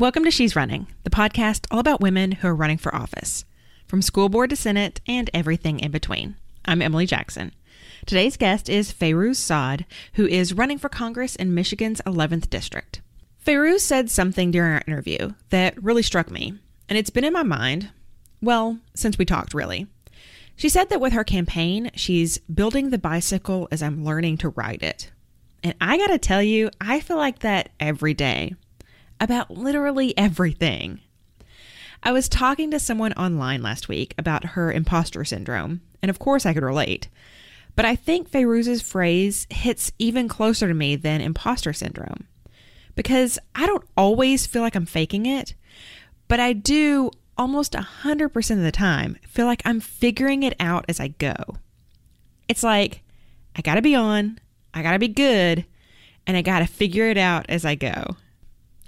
Welcome to She's Running, the podcast all about women who are running for office, from school board to Senate and everything in between. I'm Emily Jackson. Today's guest is Fayrouz Saad, who is running for Congress in Michigan's 11th District. Fayrouz said something during our interview that really struck me, and it's been in my mind, well, since we talked, really. She said that with her campaign, she's building the bicycle as I'm learning to ride it. And I gotta tell you, I feel like that every day about literally everything. I was talking to someone online last week about her imposter syndrome, and of course I could relate. But I think Fayrouz's phrase hits even closer to me than imposter syndrome. Because I don't always feel like I'm faking it, but I do almost 100% of the time feel like I'm figuring it out as I go. It's like, I gotta be on, I gotta be good, and I gotta figure it out as I go.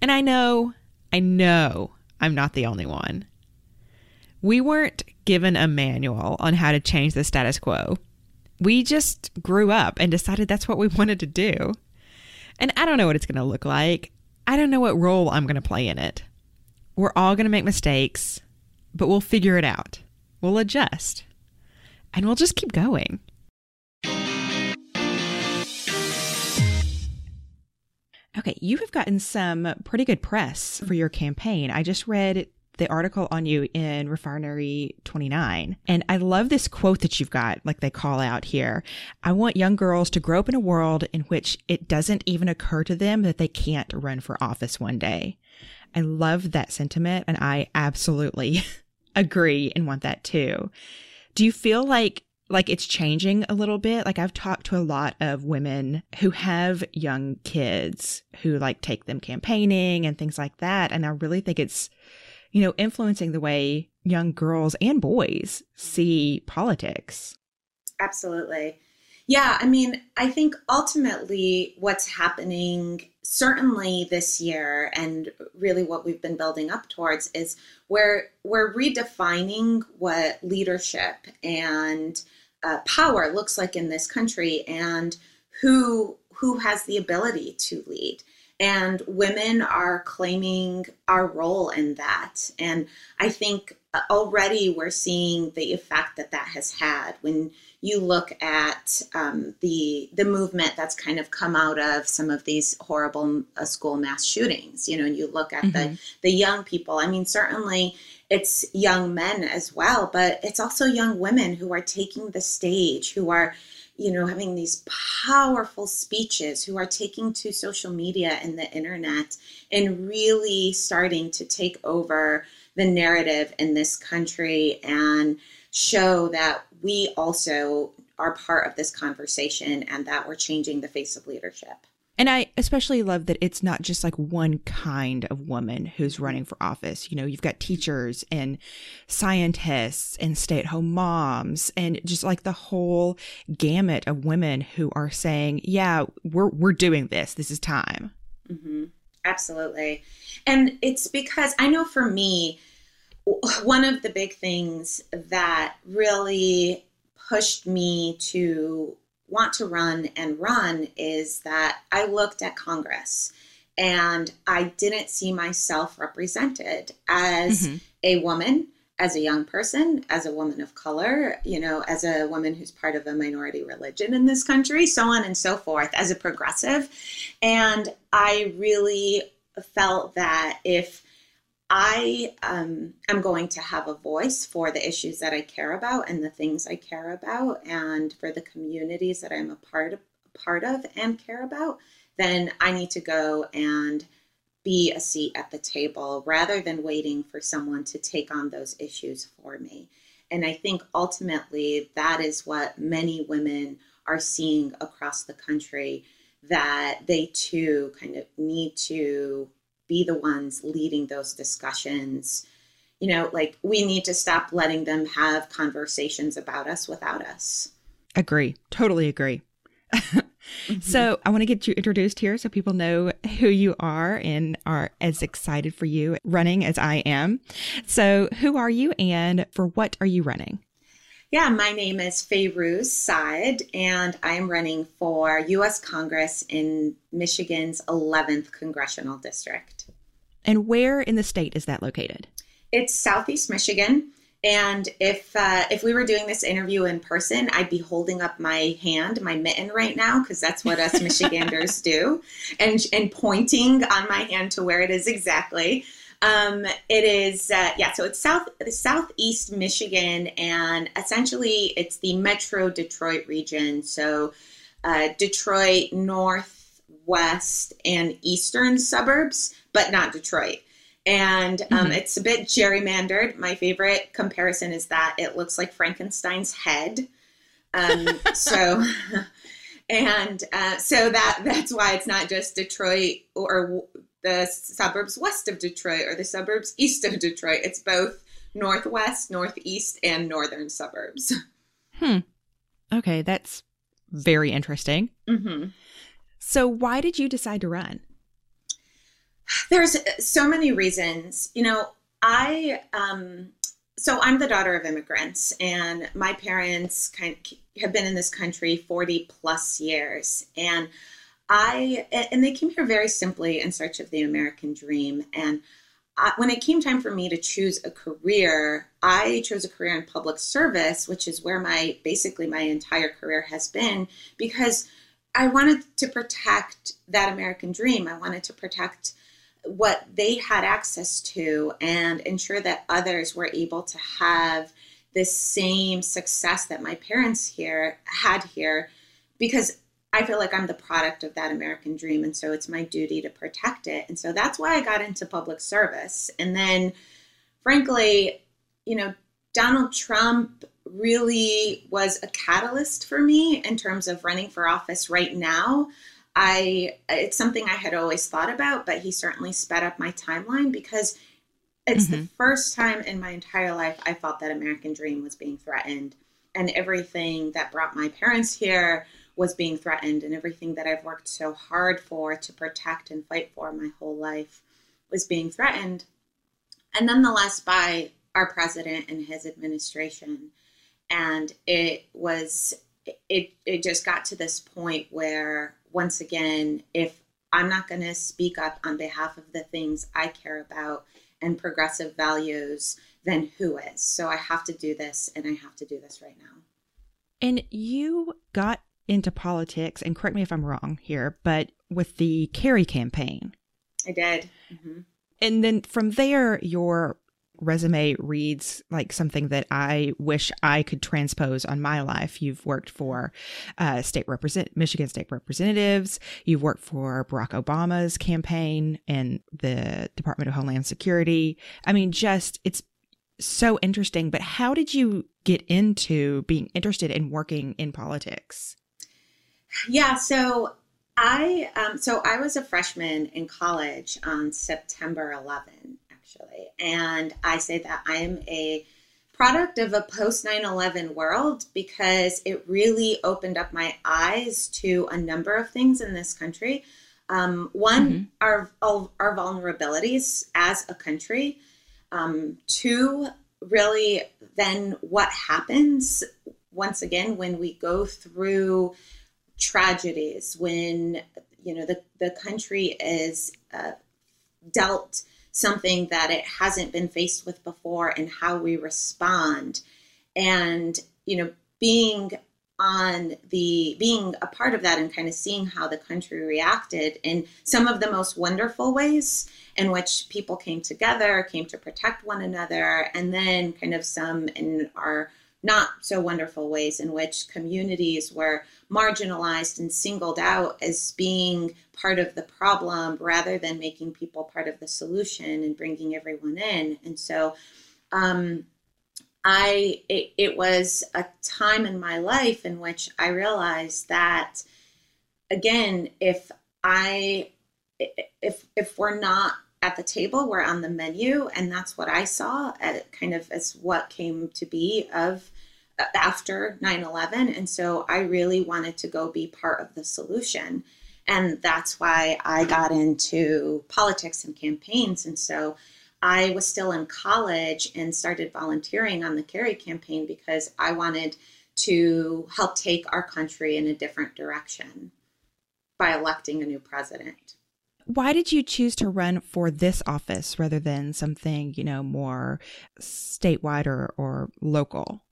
And I know, I know I'm not the only one. We weren't given a manual on how to change the status quo. We just grew up and decided that's what we wanted to do. And I don't know what it's going to look like. I don't know what role I'm going to play in it. We're all going to make mistakes, but we'll figure it out. We'll adjust. And we'll just keep going. Okay, you have gotten some pretty good press mm-hmm. for your campaign. I just read the article on you in Refinery 29. And I love this quote that you've got, like they call out here. I want young girls to grow up in a world in which it doesn't even occur to them that they can't run for office one day. I love that sentiment and I absolutely agree and want that too. Do you feel like like it's changing a little bit. Like I've talked to a lot of women who have young kids who like take them campaigning and things like that. And I really think it's, you know, influencing the way young girls and boys see politics. Absolutely. Yeah, I mean, I think ultimately what's happening, certainly this year, and really what we've been building up towards, is where we're redefining what leadership and uh, power looks like in this country and who who has the ability to lead. And women are claiming our role in that. And i think already we're seeing the effect that that has had. When you look at um, the the movement that's kind of come out of some of these horrible uh, school mass shootings you know and you look at mm-hmm. the the young people i mean certainly it's young men as well, but it's also young women who are taking the stage, who are, you know, having these powerful speeches, who are taking to social media and the internet and really starting to take over the narrative in this country and show that we also are part of this conversation and that we're changing the face of leadership. And I especially love that it's not just like one kind of woman who's running for office. You know, you've got teachers and scientists and stay at home moms and just like the whole gamut of women who are saying, yeah, we're, we're doing this. This is time. Mm-hmm. Absolutely. And it's because I know for me, one of the big things that really pushed me to want to run and run is that I looked at Congress and I didn't see myself represented as mm-hmm. a woman, as a young person, as a woman of color, you know, as a woman who's part of a minority religion in this country, so on and so forth, as a progressive. And I really felt that if I um, am going to have a voice for the issues that I care about and the things I care about, and for the communities that I'm a part of, part of and care about. Then I need to go and be a seat at the table rather than waiting for someone to take on those issues for me. And I think ultimately that is what many women are seeing across the country that they too kind of need to be the ones leading those discussions. You know, like we need to stop letting them have conversations about us without us. Agree. Totally agree. mm-hmm. So, I want to get you introduced here so people know who you are and are as excited for you running as I am. So, who are you and for what are you running? Yeah, my name is Fayrouz Saad, and I am running for U.S. Congress in Michigan's 11th congressional district. And where in the state is that located? It's Southeast Michigan. And if uh, if we were doing this interview in person, I'd be holding up my hand, my mitten right now, because that's what us Michiganders do, and and pointing on my hand to where it is exactly. Um, it is uh, yeah, so it's south southeast Michigan, and essentially it's the Metro Detroit region. So uh, Detroit northwest and eastern suburbs, but not Detroit and um, mm-hmm. it's a bit gerrymandered. My favorite comparison is that it looks like Frankenstein's head. Um, so, and uh, so that that's why it's not just Detroit or the suburbs west of Detroit or the suburbs east of Detroit. It's both northwest, northeast, and northern suburbs. Hmm. Okay, that's very interesting. Mm-hmm. So, why did you decide to run? There's so many reasons. You know, I um so I'm the daughter of immigrants and my parents kind of have been in this country 40 plus years and I and they came here very simply in search of the American dream and I, when it came time for me to choose a career, I chose a career in public service, which is where my basically my entire career has been because I wanted to protect that American dream. I wanted to protect what they had access to and ensure that others were able to have the same success that my parents here had here because I feel like I'm the product of that American dream and so it's my duty to protect it. And so that's why I got into public service. And then frankly, you know, Donald Trump really was a catalyst for me in terms of running for office right now. I it's something I had always thought about, but he certainly sped up my timeline because it's mm-hmm. the first time in my entire life I felt that American dream was being threatened and everything that brought my parents here was being threatened and everything that I've worked so hard for to protect and fight for my whole life was being threatened. And nonetheless by our president and his administration. And it was it it just got to this point where once again, if I'm not going to speak up on behalf of the things I care about and progressive values, then who is? So I have to do this and I have to do this right now. And you got into politics, and correct me if I'm wrong here, but with the Kerry campaign. I did. Mm-hmm. And then from there, your resume reads like something that I wish I could transpose on my life. You've worked for uh, state represent Michigan state representatives. You've worked for Barack Obama's campaign and the Department of Homeland Security. I mean, just it's so interesting. But how did you get into being interested in working in politics? Yeah, so I um, so I was a freshman in college on September 11, actually. And I say that I'm a product of a post 9 11 world because it really opened up my eyes to a number of things in this country. Um, one, mm-hmm. our, our vulnerabilities as a country. Um, two, really, then what happens once again when we go through tragedies, when you know the, the country is uh, dealt something that it hasn't been faced with before and how we respond. And you know being on the being a part of that and kind of seeing how the country reacted in some of the most wonderful ways in which people came together came to protect one another and then kind of some in our not so wonderful ways in which communities were marginalized and singled out as being part of the problem rather than making people part of the solution and bringing everyone in. And so, um, I it, it was a time in my life in which I realized that again, if I if if we're not at the table, we're on the menu, and that's what I saw at kind of as what came to be of uh, after 9-11 and so i really wanted to go be part of the solution. And that's why i got into politics and campaigns and so i was still in college and started volunteering on the kerry campaign because i wanted to help take our country in a different direction by electing a new president Why did you choose to run for this office rather than something, you know, more statewide or, or local?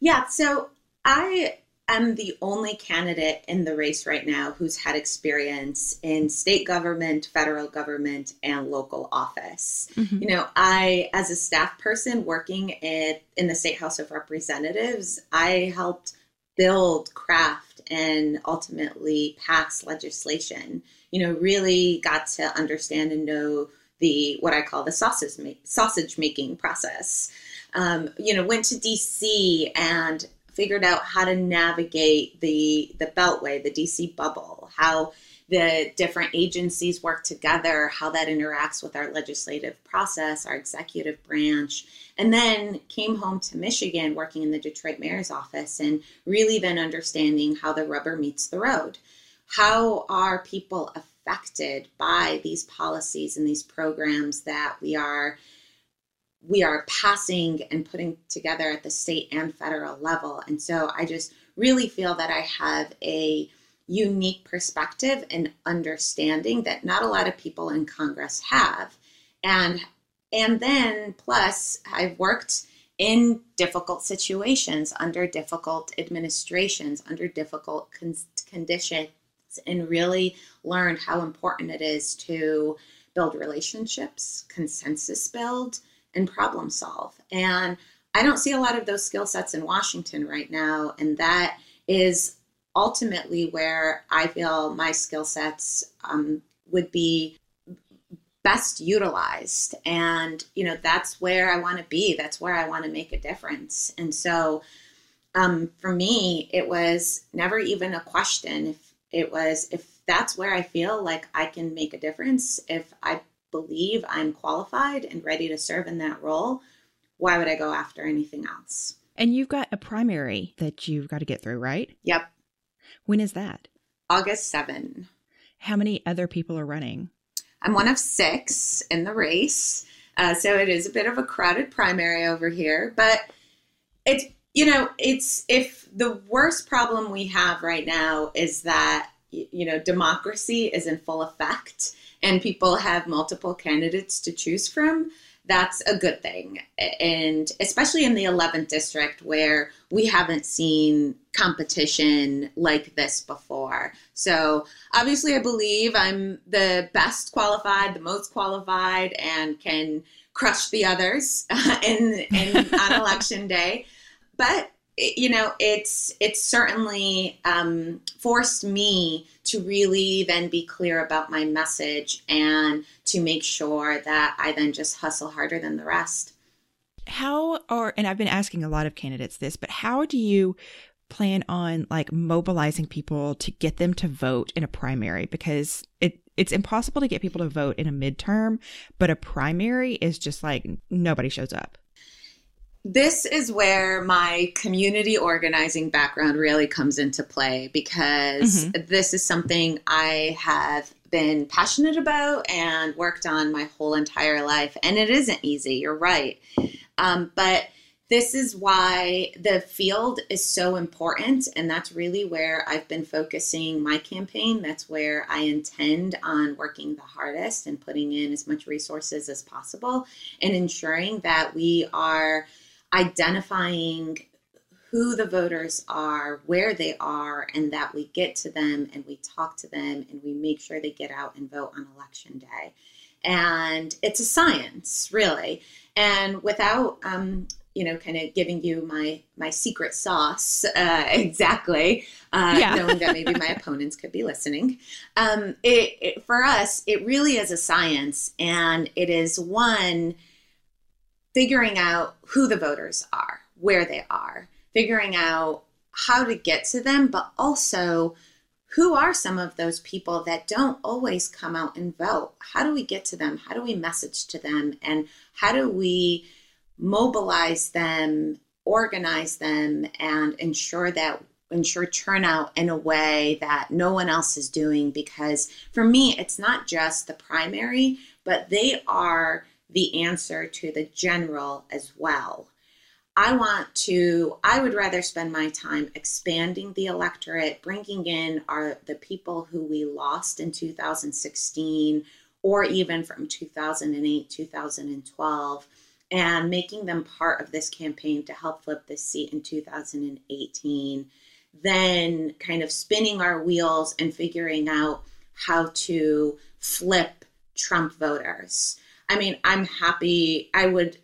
Yeah, so I am the only candidate in the race right now who's had experience in state government, federal government, and local office. Mm-hmm. You know, I, as a staff person working in, in the State House of Representatives, I helped build, craft, and ultimately pass legislation. You know, really got to understand and know the what I call the sausage sausage making process. Um, you know, went to DC and figured out how to navigate the the beltway, the DC bubble, how the different agencies work together, how that interacts with our legislative process, our executive branch, and then came home to Michigan working in the Detroit mayor's office and really then understanding how the rubber meets the road. How are people affected by these policies and these programs that we are we are passing and putting together at the state and federal level. And so I just really feel that I have a unique perspective and understanding that not a lot of people in Congress have. And and then plus I've worked in difficult situations under difficult administrations, under difficult con- conditions and really learned how important it is to build relationships, consensus build, and problem solve. And I don't see a lot of those skill sets in Washington right now. And that is ultimately where I feel my skill sets um, would be best utilized. And, you know, that's where I want to be. That's where I want to make a difference. And so um, for me, it was never even a question. If it was, if that's where I feel like I can make a difference, if I believe I'm qualified and ready to serve in that role, why would I go after anything else? And you've got a primary that you've got to get through, right? Yep. When is that? August 7. How many other people are running? I'm one of six in the race. Uh, so it is a bit of a crowded primary over here, but it's, you know, it's if the worst problem we have right now is that, you know, democracy is in full effect and people have multiple candidates to choose from, that's a good thing. And especially in the 11th district where we haven't seen competition like this before. So obviously, I believe I'm the best qualified, the most qualified, and can crush the others in, in on election day. But you know, it's it's certainly um, forced me to really then be clear about my message and to make sure that I then just hustle harder than the rest. How are and I've been asking a lot of candidates this, but how do you plan on like mobilizing people to get them to vote in a primary because it it's impossible to get people to vote in a midterm, but a primary is just like nobody shows up this is where my community organizing background really comes into play because mm-hmm. this is something I have been passionate about and worked on my whole entire life. And it isn't easy, you're right. Um, but this is why the field is so important. And that's really where I've been focusing my campaign. That's where I intend on working the hardest and putting in as much resources as possible and ensuring that we are identifying who the voters are, where they are, and that we get to them and we talk to them and we make sure they get out and vote on election day. And it's a science, really. And without, um, you know, kind of giving you my my secret sauce uh, exactly, uh, yeah. knowing that maybe my opponents could be listening. Um, it, it, for us, it really is a science, and it is one figuring out who the voters are, where they are, figuring out how to get to them, but also who are some of those people that don't always come out and vote? How do we get to them? How do we message to them? And how do we mobilize them, organize them, and ensure that ensure turnout in a way that no one else is doing because for me it's not just the primary but they are the answer to the general as well. I want to, I would rather spend my time expanding the electorate, bringing in our, the people who we lost in 2016 or even from 2008, 2012, and making them part of this campaign to help flip this seat in 2018. Then kind of spinning our wheels and figuring out how to flip Trump voters. I mean, I'm happy. I would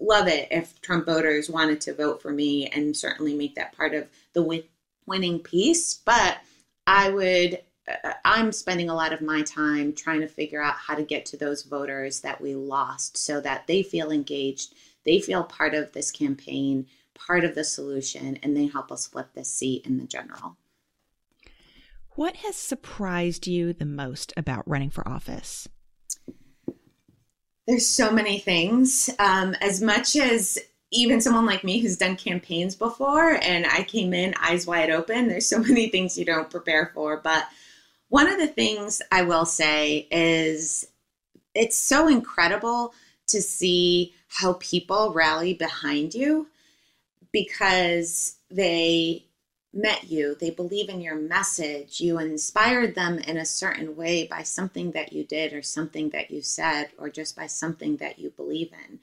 love it if Trump voters wanted to vote for me and certainly make that part of the win- winning piece. But I would, uh, I'm spending a lot of my time trying to figure out how to get to those voters that we lost so that they feel engaged, they feel part of this campaign, part of the solution, and they help us flip this seat in the general. What has surprised you the most about running for office? There's so many things. Um, as much as even someone like me who's done campaigns before and I came in eyes wide open, there's so many things you don't prepare for. But one of the things I will say is it's so incredible to see how people rally behind you because they met you, they believe in your message, you inspired them in a certain way by something that you did or something that you said or just by something that you believe in.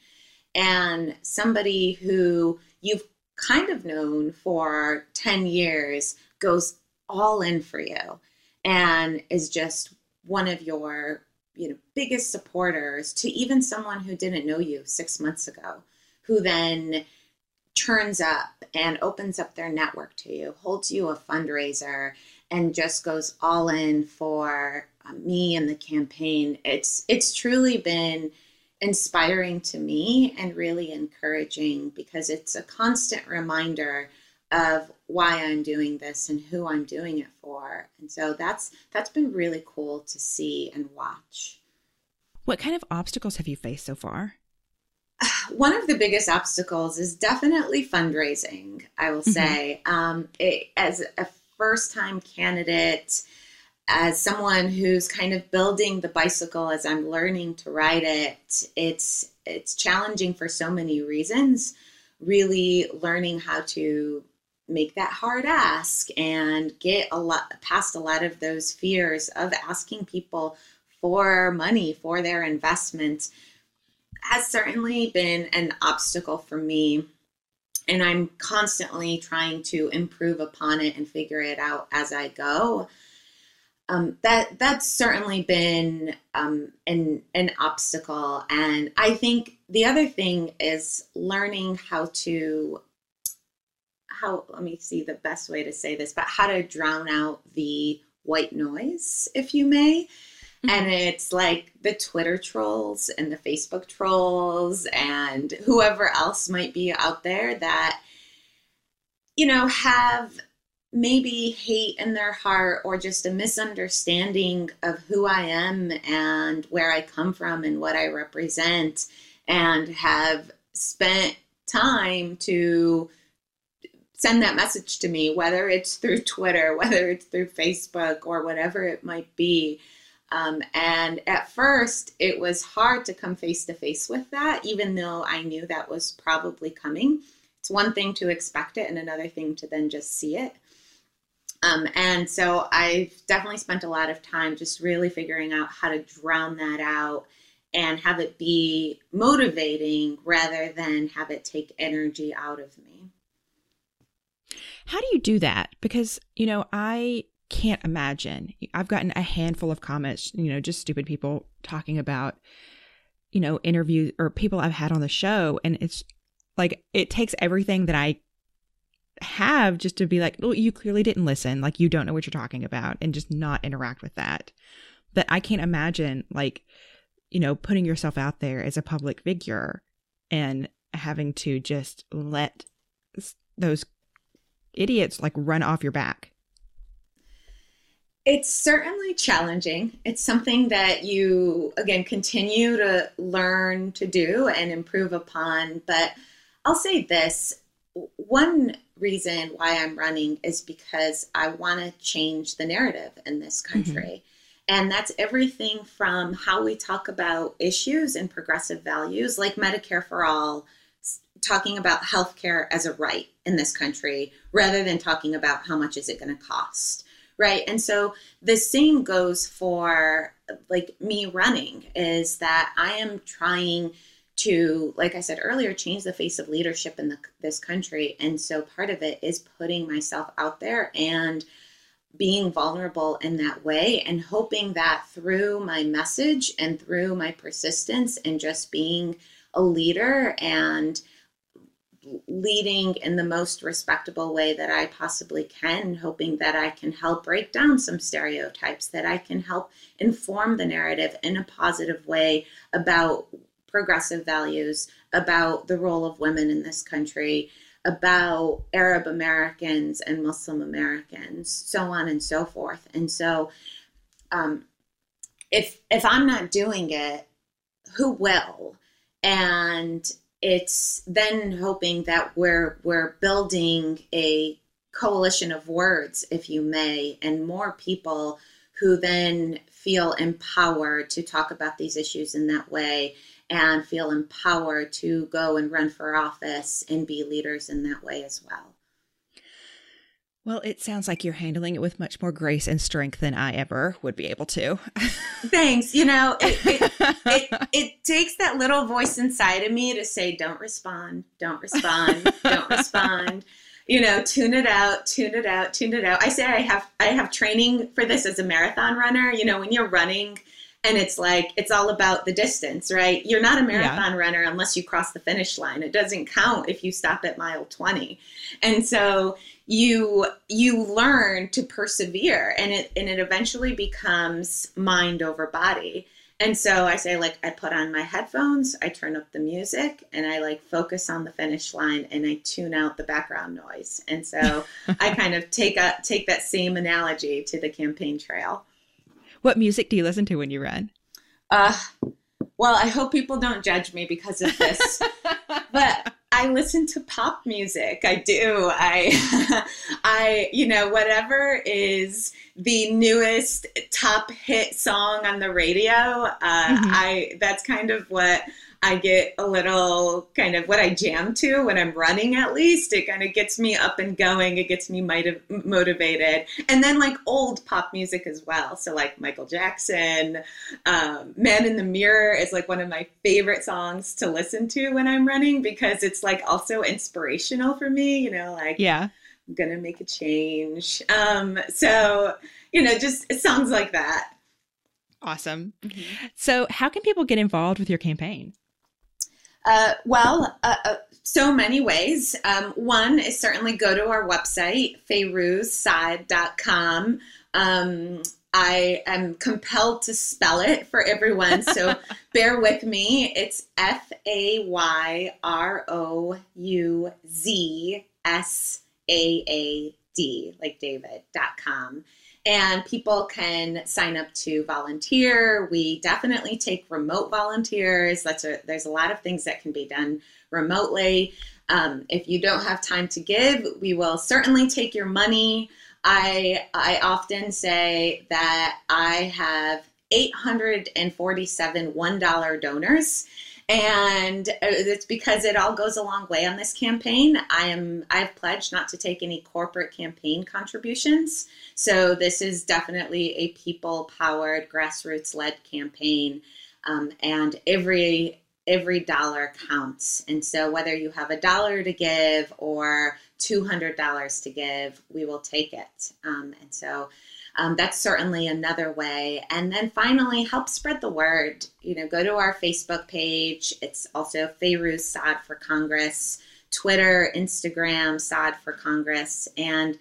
And somebody who you've kind of known for 10 years goes all in for you and is just one of your you know biggest supporters to even someone who didn't know you 6 months ago who then turns up and opens up their network to you, holds you a fundraiser, and just goes all in for uh, me and the campaign. It's it's truly been inspiring to me and really encouraging because it's a constant reminder of why I'm doing this and who I'm doing it for. And so that's that's been really cool to see and watch. What kind of obstacles have you faced so far? one of the biggest obstacles is definitely fundraising, I will mm-hmm. say. Um, it, as a first time candidate, as someone who's kind of building the bicycle as I'm learning to ride it, it's it's challenging for so many reasons. Really learning how to make that hard ask and get a lot past a lot of those fears of asking people for money for their investment has certainly been an obstacle for me. And I'm constantly trying to improve upon it and figure it out as I go. Um, that that's certainly been um, an an obstacle, and I think the other thing is learning how to how let me see the best way to say this, but how to drown out the white noise, if you may. And it's like the Twitter trolls and the Facebook trolls and whoever else might be out there that, you know, have maybe hate in their heart or just a misunderstanding of who I am and where I come from and what I represent and have spent time to send that message to me, whether it's through Twitter, whether it's through Facebook, or whatever it might be. Um, and at first, it was hard to come face to face with that, even though I knew that was probably coming. It's one thing to expect it, and another thing to then just see it. Um, and so I've definitely spent a lot of time just really figuring out how to drown that out and have it be motivating rather than have it take energy out of me. How do you do that? Because, you know, I can't imagine. I've gotten a handful of comments, you know, just stupid people talking about, you know, interviews or people I've had on the show. And it's like, it takes everything that I have just to be like, well, you clearly didn't listen. Like, you don't know what you're talking about and just not interact with that. But I can't imagine, like, you know, putting yourself out there as a public figure and having to just let those idiots like run off your back. It's certainly challenging. It's something that you, again, continue to learn to do and improve upon. But I'll say this one reason why I'm running is because I want to change the narrative in this mm-hmm. country. Mm-hmm. And that's everything from how we talk about issues and progressive values like Medicare for all, talking about healthcare as a right in this country rather than talking about how much is it going to cost right. And so the same goes for like me running is that i am trying to like i said earlier change the face of leadership in the, this country. And so part of it is putting myself out there and being vulnerable in that way and hoping that through my message and through my persistence and just being a leader and leading in the most respectable way that I possibly can, hoping that I can help break down some stereotypes, that I can help inform the narrative in a positive way about progressive values, about the role of women in this country, about Arab Americans and Muslim Americans, so on and so forth. And so, um, if if I'm not doing it, who will? And it's then hoping that we're we're building a coalition of words, if you may, and more people who then feel empowered to talk about these issues in that way and feel empowered to go and run for office and be leaders in that way as well. Well, it sounds like you're handling it with much more grace and strength than I ever would be able to. Thanks. You know, it, it, it, it, takes that little voice inside of me to say, don't respond, don't respond, don't respond. You know, tune it out, tune it out, tune it out. I say I have I have training for this as a marathon runner. You know, when you're running and it's like it's all about the distance right you're not a marathon yeah. runner unless you cross the finish line it doesn't count if you stop at mile 20 and so you you learn to persevere and it and it eventually becomes mind over body and so I say, like, I put on my headphones, I turn up the music, and I like focus on the finish line, and I tune out the background noise. And so I kind of take a take that same analogy to the campaign trail. What music do you listen to when you run? Uh, well, I hope people don't judge me because of this, but I listen to pop music. I do. I, I, you know, whatever is the newest top hit song on the radio. Uh, mm-hmm. I that's kind of what I get a little kind of what I jam to when I'm running, at least. It kind of gets me up and going. It gets me might- motivated. And then, like old pop music as well. So, like Michael Jackson, um, Man in the Mirror is like one of my favorite songs to listen to when I'm running because it's like also inspirational for me, you know, like, yeah. I'm gonna make a change. Um, so, you know, just songs like that. Awesome. Mm-hmm. So, how can people get involved with your campaign? Uh, well, uh, uh, so many ways. Um, one is certainly go to our website, fayrouzsaad.com. Um, I am compelled to spell it for everyone, so bear with me. It's F A Y R O U Z S A A D, like David.com and people can sign up to volunteer. We definitely take remote volunteers. That's a, there's a lot of things that can be done remotely. Um, if you don't have time to give, we will certainly take your money. I I often say that I have 847 $1 donors and it's because it all goes a long way on this campaign. I am I've pledged not to take any corporate campaign contributions. So this is definitely a people powered, grassroots led campaign, um, and every every dollar counts. And so whether you have a dollar to give or two hundred dollars to give, we will take it. Um, and so um, that's certainly another way. And then finally, help spread the word. You know, go to our Facebook page. It's also Fayrouz Saad for Congress, Twitter, Instagram, Saad for Congress, and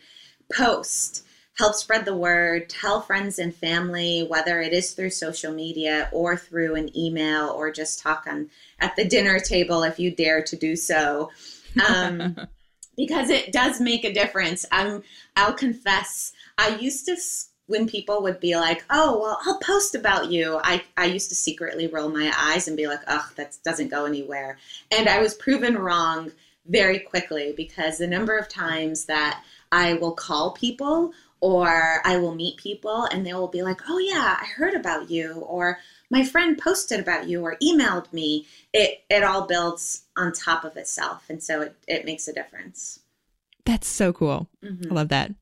post. Help spread the word. Tell friends and family, whether it is through social media or through an email or just talk on at the dinner table if you dare to do so. Um, because it does make a difference. I'm, I'll confess I used to when people would be like, "Oh, well, I'll post about you," I, I used to secretly roll my eyes and be like, "Ugh, that doesn't go anywhere." And I was proven wrong very quickly because the number of times that I will call people or I will meet people and they will be like, oh, yeah, I heard about you, or my friend posted about you, or emailed me. It, it all builds on top of itself. And so it, it makes a difference. That's so cool. Mm-hmm. I love that.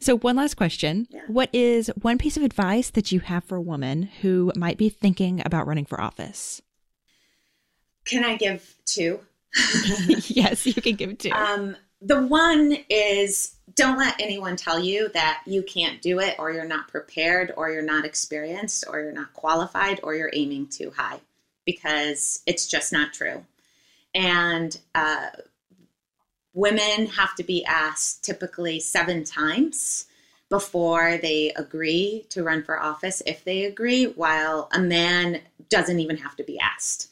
So, one last question. Yeah. What is one piece of advice that you have for a woman who might be thinking about running for office? Can I give two? yes, you can give two. Um, the one is don't let anyone tell you that you can't do it or you're not prepared or you're not experienced or you're not qualified or you're aiming too high because it's just not true. And uh, women have to be asked typically seven times before they agree to run for office if they agree, while a man doesn't even have to be asked.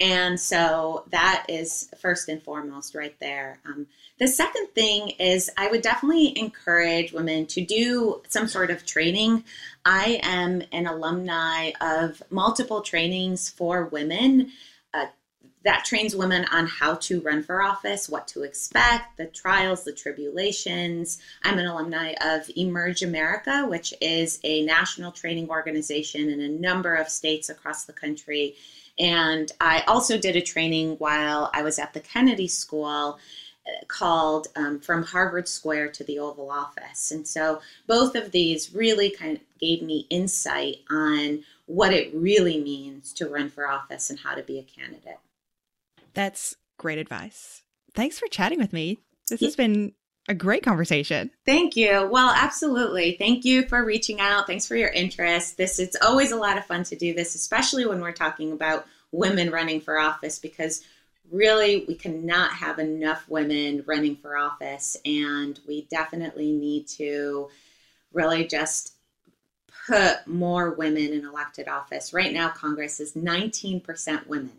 And so that is first and foremost right there. Um, the second thing is, I would definitely encourage women to do some sort of training. I am an alumni of multiple trainings for women. Uh, that trains women on how to run for office, what to expect, the trials, the tribulations. I'm an alumni of Emerge America, which is a national training organization in a number of states across the country. And I also did a training while I was at the Kennedy School called um, From Harvard Square to the Oval Office. And so both of these really kind of gave me insight on what it really means to run for office and how to be a candidate. That's great advice. Thanks for chatting with me. This has been a great conversation. Thank you. Well, absolutely. Thank you for reaching out. Thanks for your interest. This it's always a lot of fun to do this, especially when we're talking about women running for office because really we cannot have enough women running for office and we definitely need to really just put more women in elected office right now congress is 19% women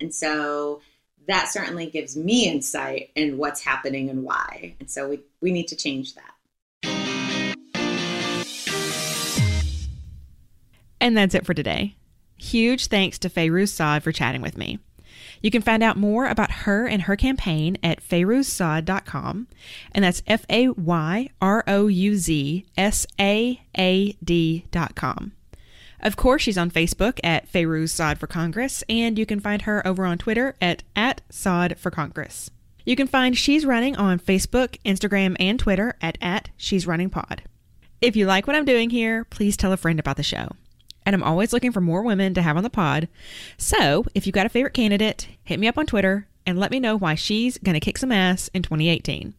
and so that certainly gives me insight in what's happening and why. And so we, we need to change that. And that's it for today. Huge thanks to Fayrouz Saad for chatting with me. You can find out more about her and her campaign at fayrouzsaad.com, and that's F A Y R O U Z S A A D.com. Of course, she's on Facebook at Fayrouz Saad for Congress, and you can find her over on Twitter at, at Saad for Congress. You can find She's Running on Facebook, Instagram, and Twitter at, at She's Running Pod. If you like what I'm doing here, please tell a friend about the show and I'm always looking for more women to have on the pod. So if you've got a favorite candidate, hit me up on Twitter and let me know why she's going to kick some ass in 2018.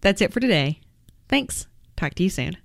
That's it for today. Thanks. Talk to you soon.